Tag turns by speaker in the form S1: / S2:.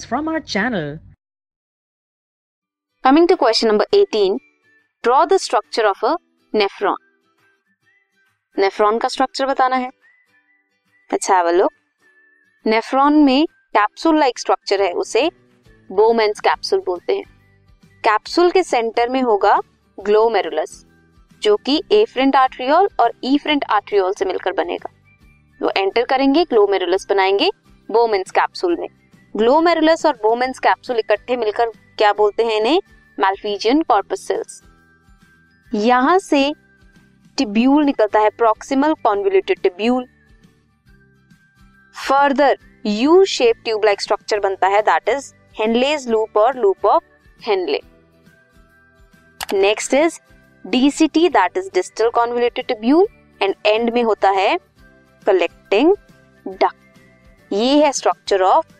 S1: videos from our channel.
S2: Coming to question number 18, draw the structure of a nephron. Nephron का structure बताना है। Let's have a look nephron में capsule like structure है उसे बोमेंस capsule बोलते हैं। Capsule के सेंटर में होगा ग्लोमेरुलस जो कि एफ्रेंट आर्ट्रियोल और ई ईफ्रेंट आर्ट्रियोल से मिलकर बनेगा। वो एंटर करेंगे ग्लोमेरुलस बनाएँगे बोमेंस कैप्सूल में। ग्लोमेरुलस और बोमेंस कैप्सूल इकट्ठे मिलकर क्या बोलते हैं इन्हें? मैल्फीजियन कॉर्पस सेल्स यहाँ से टिब्यूल निकलता है proximal convoluted tubule further U shape tube like structure बनता है दैट इज़ हेनलेज लूप और loop of Henle next is DCT that is distal convoluted tubule end end में होता है कलेक्टिंग डक्ट ये है structure of